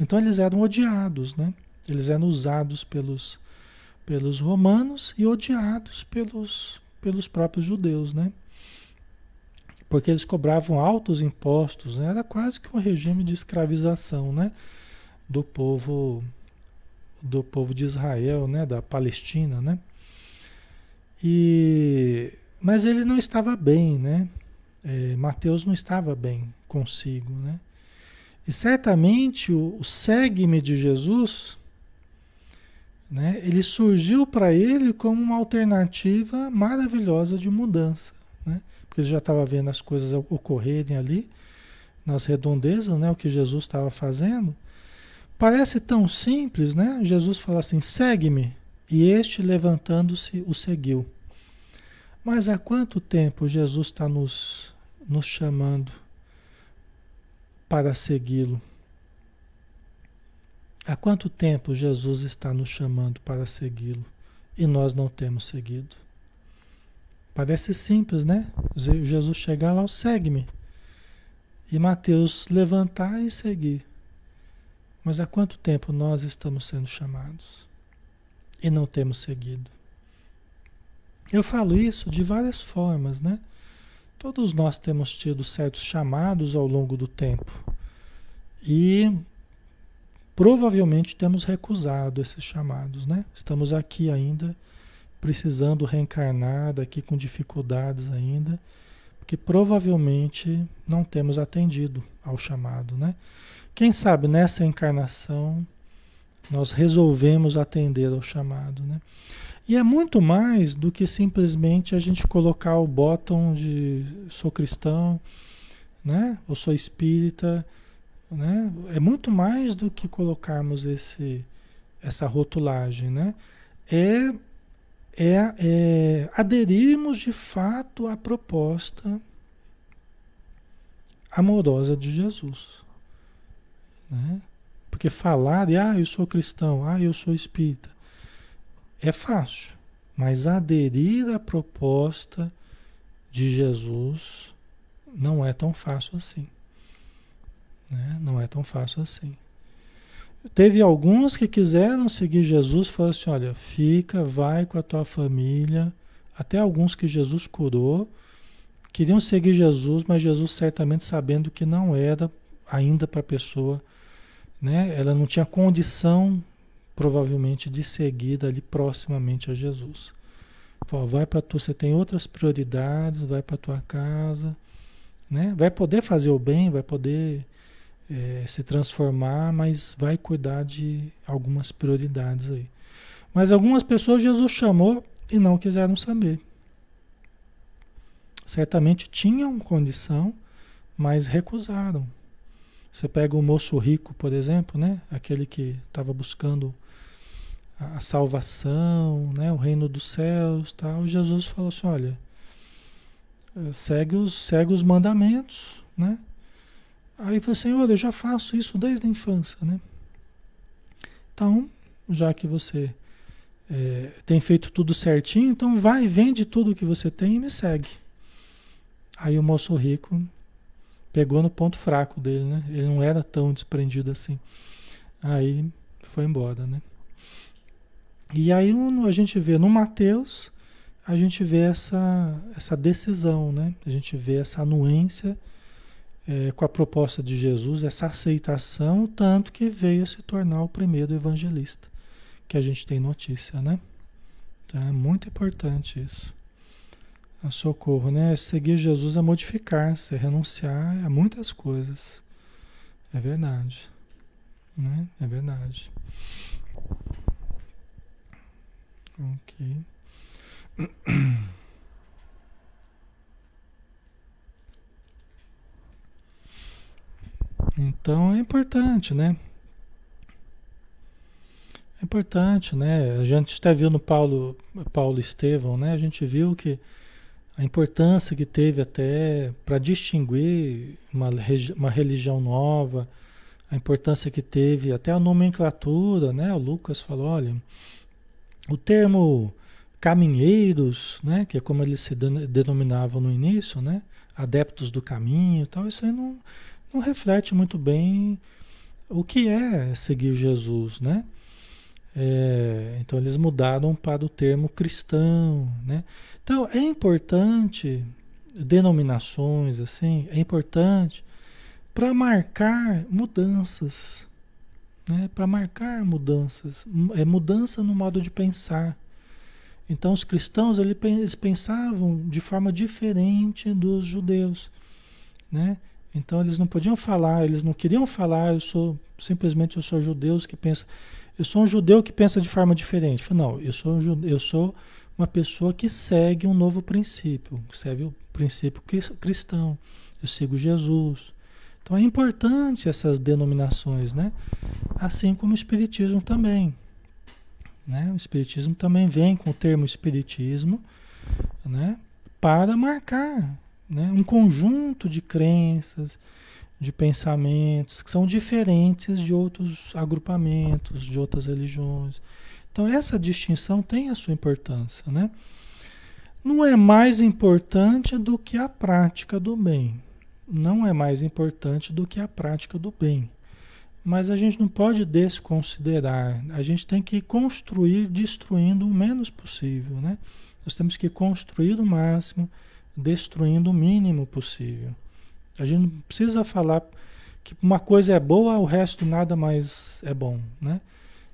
Então eles eram odiados, né? eles eram usados pelos, pelos romanos e odiados pelos, pelos próprios judeus. Né? Porque eles cobravam altos impostos, né? era quase que um regime de escravização né? do povo do povo de Israel, né, da Palestina, né? E mas ele não estava bem, né? É, Mateus não estava bem consigo, né? E certamente o, o segue-me de Jesus, né? Ele surgiu para ele como uma alternativa maravilhosa de mudança, né? Porque ele já estava vendo as coisas ocorrerem ali nas redondezas, né? O que Jesus estava fazendo. Parece tão simples, né? Jesus fala assim: segue-me. E este, levantando-se, o seguiu. Mas há quanto tempo Jesus está nos, nos chamando para segui-lo? Há quanto tempo Jesus está nos chamando para segui-lo e nós não temos seguido? Parece simples, né? Jesus chegar lá, segue-me. E Mateus levantar e seguir. Mas há quanto tempo nós estamos sendo chamados e não temos seguido? Eu falo isso de várias formas, né? Todos nós temos tido certos chamados ao longo do tempo e provavelmente temos recusado esses chamados, né? Estamos aqui ainda precisando reencarnar, daqui com dificuldades ainda, porque provavelmente não temos atendido ao chamado, né? Quem sabe nessa encarnação nós resolvemos atender ao chamado, né? E é muito mais do que simplesmente a gente colocar o bottom de sou cristão, né? Ou sou espírita, né? É muito mais do que colocarmos esse essa rotulagem, né? É, é, é aderirmos de fato à proposta amorosa de Jesus, né? Porque falar de, ah, eu sou cristão, ah, eu sou espírita, é fácil. Mas aderir à proposta de Jesus não é tão fácil assim. Né? Não é tão fácil assim. Teve alguns que quiseram seguir Jesus, falaram assim: olha, fica, vai com a tua família. Até alguns que Jesus curou queriam seguir Jesus, mas Jesus certamente sabendo que não era ainda para a pessoa, né? Ela não tinha condição, provavelmente, de seguir ali proximamente a Jesus. Falou, vai para tu, você tem outras prioridades, vai para tua casa, né? Vai poder fazer o bem, vai poder é, se transformar, mas vai cuidar de algumas prioridades aí. Mas algumas pessoas Jesus chamou e não quiseram saber. Certamente tinham condição, mas recusaram. Você pega o moço rico, por exemplo, né? Aquele que estava buscando a salvação, né? O reino dos céus, tal. Jesus falou assim, olha, segue os, segue os mandamentos, né? Aí falou, Senhor, eu já faço isso desde a infância, né? Então, já que você é, tem feito tudo certinho, então vai, vende tudo que você tem e me segue. Aí o moço rico pegou no ponto fraco dele, né? Ele não era tão desprendido assim. Aí foi embora, né? E aí a gente vê no Mateus, a gente vê essa, essa decisão, né? A gente vê essa anuência é, com a proposta de Jesus, essa aceitação, tanto que veio a se tornar o primeiro evangelista, que a gente tem notícia, né? Então é muito importante isso. A socorro, né? Seguir Jesus é modificar-se, é renunciar a muitas coisas. É verdade. Né? É verdade. Ok. (clears throat) Então é importante, né? É importante, né? A gente até viu no Paulo, Paulo Estevão, né? A gente viu que a importância que teve até para distinguir uma, uma religião nova, a importância que teve até a nomenclatura, né? O Lucas falou, olha, o termo caminheiros, né? Que é como eles se denominavam no início, né? Adeptos do caminho, tal. Isso aí não não reflete muito bem o que é seguir Jesus, né? É, então eles mudaram para o termo cristão, né? Então é importante denominações assim, é importante para marcar mudanças, né? Para marcar mudanças, é mudança no modo de pensar. Então os cristãos eles pensavam de forma diferente dos judeus, né? Então eles não podiam falar, eles não queriam falar, eu sou simplesmente eu sou judeus que pensa, eu sou um judeu que pensa de forma diferente. Não, eu sou um, eu sou uma pessoa que segue um novo princípio, segue o princípio cristão. Eu sigo Jesus. Então é importante essas denominações, né? Assim como o espiritismo também. Né? O espiritismo também vem com o termo espiritismo, né? Para marcar né? um conjunto de crenças, de pensamentos que são diferentes de outros agrupamentos, de outras religiões. Então essa distinção tem a sua importância, né? Não é mais importante do que a prática do bem. Não é mais importante do que a prática do bem. Mas a gente não pode desconsiderar. A gente tem que construir destruindo o menos possível, né? Nós temos que construir o máximo destruindo o mínimo possível. A gente não precisa falar que uma coisa é boa, o resto nada mais é bom, né?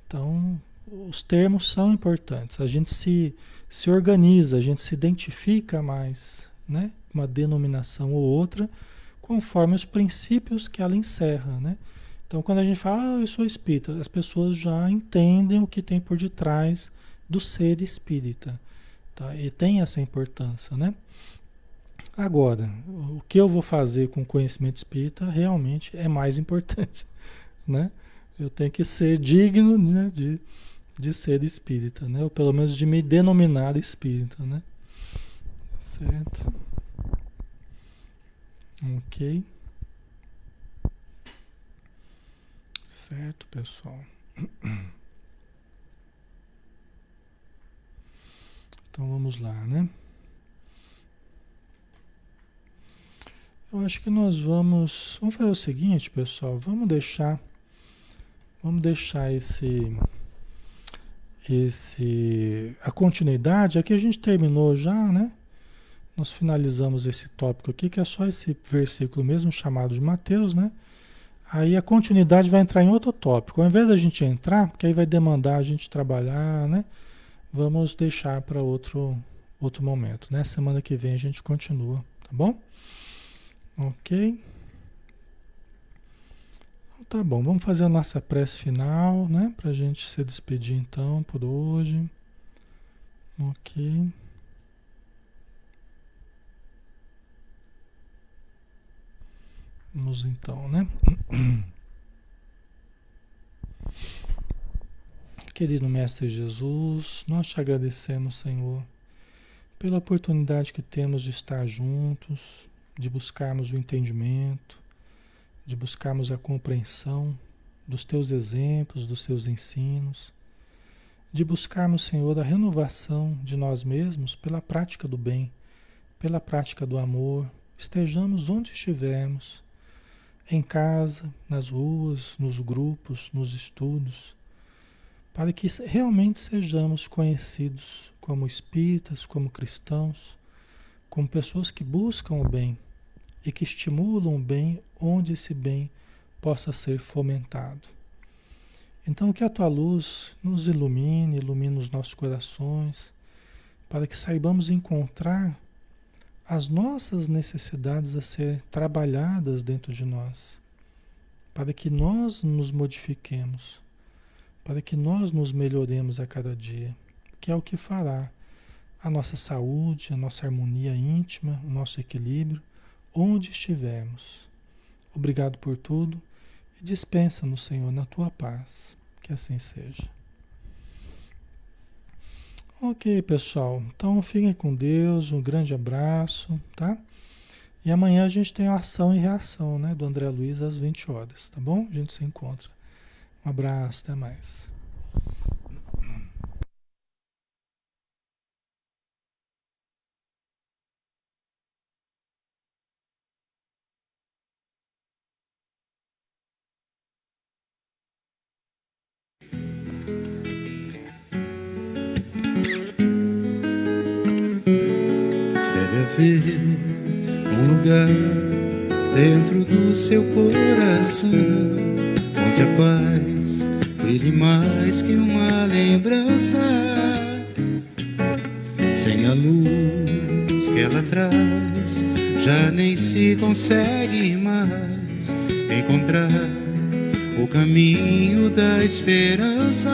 Então, os termos são importantes. A gente se, se organiza, a gente se identifica mais, né? Uma denominação ou outra, conforme os princípios que ela encerra, né? Então, quando a gente fala, ah, eu sou espírita, as pessoas já entendem o que tem por detrás do ser espírita. Tá? E tem essa importância, né? Agora, o que eu vou fazer com o conhecimento espírita realmente é mais importante, (laughs) né? Eu tenho que ser digno né, de, de ser espírita, né? Ou pelo menos de me denominar espírita, né? Certo? Ok. Certo, pessoal. (clears throat) Então vamos lá, né? Eu acho que nós vamos, vamos fazer o seguinte, pessoal, vamos deixar vamos deixar esse esse a continuidade, aqui a gente terminou já, né? Nós finalizamos esse tópico aqui, que é só esse versículo mesmo chamado de Mateus, né? Aí a continuidade vai entrar em outro tópico. Ao invés da gente entrar, porque aí vai demandar a gente trabalhar, né? Vamos deixar para outro outro momento, né? Semana que vem a gente continua, tá bom? Ok. Então, tá bom, vamos fazer a nossa prece final, né? Para a gente se despedir então por hoje. Ok. Vamos então, né? (clears throat) Querido Mestre Jesus, nós te agradecemos, Senhor, pela oportunidade que temos de estar juntos, de buscarmos o entendimento, de buscarmos a compreensão dos teus exemplos, dos teus ensinos, de buscarmos, Senhor, a renovação de nós mesmos pela prática do bem, pela prática do amor, estejamos onde estivermos em casa, nas ruas, nos grupos, nos estudos, para que realmente sejamos conhecidos como espíritas, como cristãos, como pessoas que buscam o bem e que estimulam o bem onde esse bem possa ser fomentado. Então, que a tua luz nos ilumine, ilumine os nossos corações, para que saibamos encontrar as nossas necessidades a ser trabalhadas dentro de nós, para que nós nos modifiquemos, para que nós nos melhoremos a cada dia, que é o que fará a nossa saúde, a nossa harmonia íntima, o nosso equilíbrio, onde estivermos. Obrigado por tudo e dispensa-nos, Senhor, na tua paz. Que assim seja. Ok, pessoal. Então fiquem com Deus, um grande abraço, tá? E amanhã a gente tem a ação e reação, né, do André Luiz às 20 horas, tá bom? A gente se encontra. Um abraço, até mais. Mais que uma lembrança. Sem a luz que ela traz, já nem se consegue mais encontrar o caminho da esperança.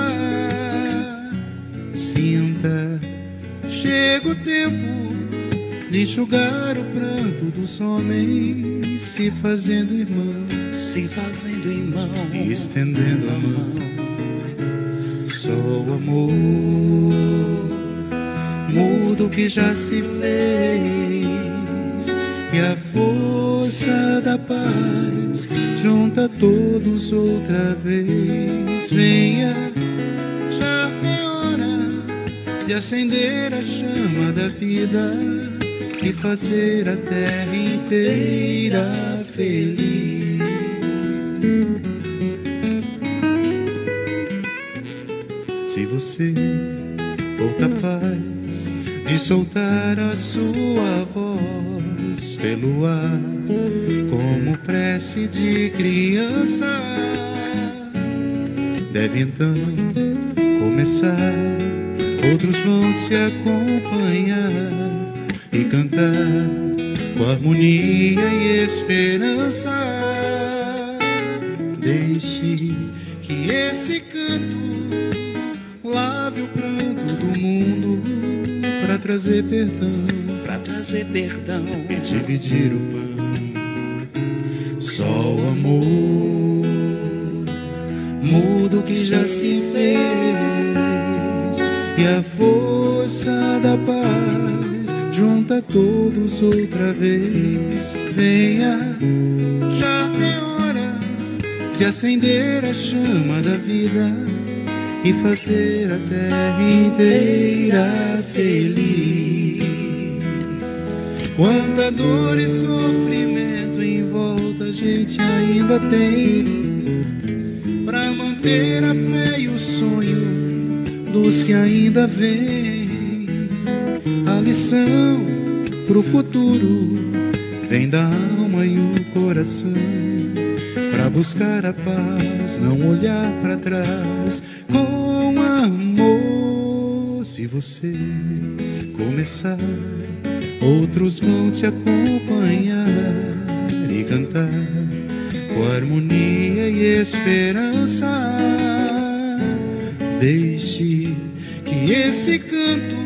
Sinta, chega o tempo de enxugar o pranto dos homens, se fazendo irmão, se fazendo irmão, e estendendo a mão. Só o amor muda o que já se fez, e a força da paz junta todos outra vez. Venha, já é hora de acender a chama da vida e fazer a terra inteira feliz. Você for capaz de soltar a sua voz pelo ar, como prece de criança, deve então começar. Outros vão te acompanhar e cantar com harmonia e esperança. Deixe que esse canto trazer perdão, para trazer perdão e dividir o pão. Só o amor muda o que já se fez e a força da paz junta todos outra vez. Venha, já é hora de acender a chama da vida e fazer a terra inteira feliz. Quanta dor e sofrimento em volta a gente ainda tem para manter a fé e o sonho dos que ainda vêm. A lição pro futuro vem da alma e o coração para buscar a paz, não olhar para trás. Se você começar, outros vão te acompanhar e cantar com harmonia e esperança. Deixe que esse canto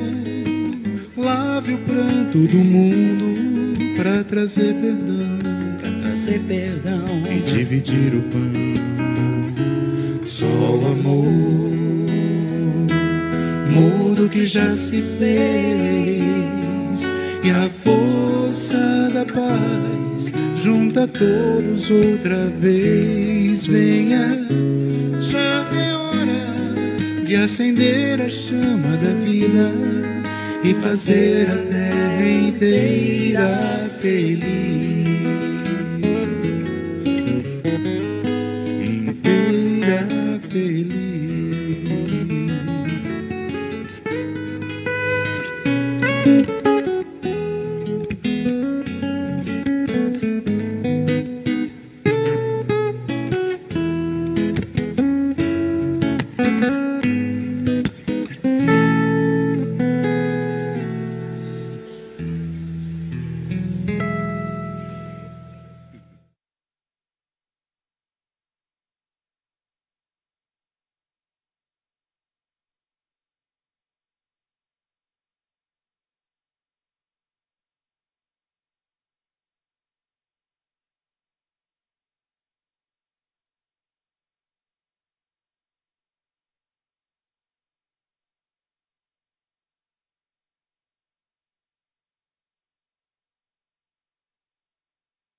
lave o pranto do mundo para trazer perdão, para trazer perdão e dividir o pão. Só o amor muda o que já se fez e a força da paz junta todos outra vez. Venha, já é hora de acender a chama da vida e fazer a terra inteira feliz.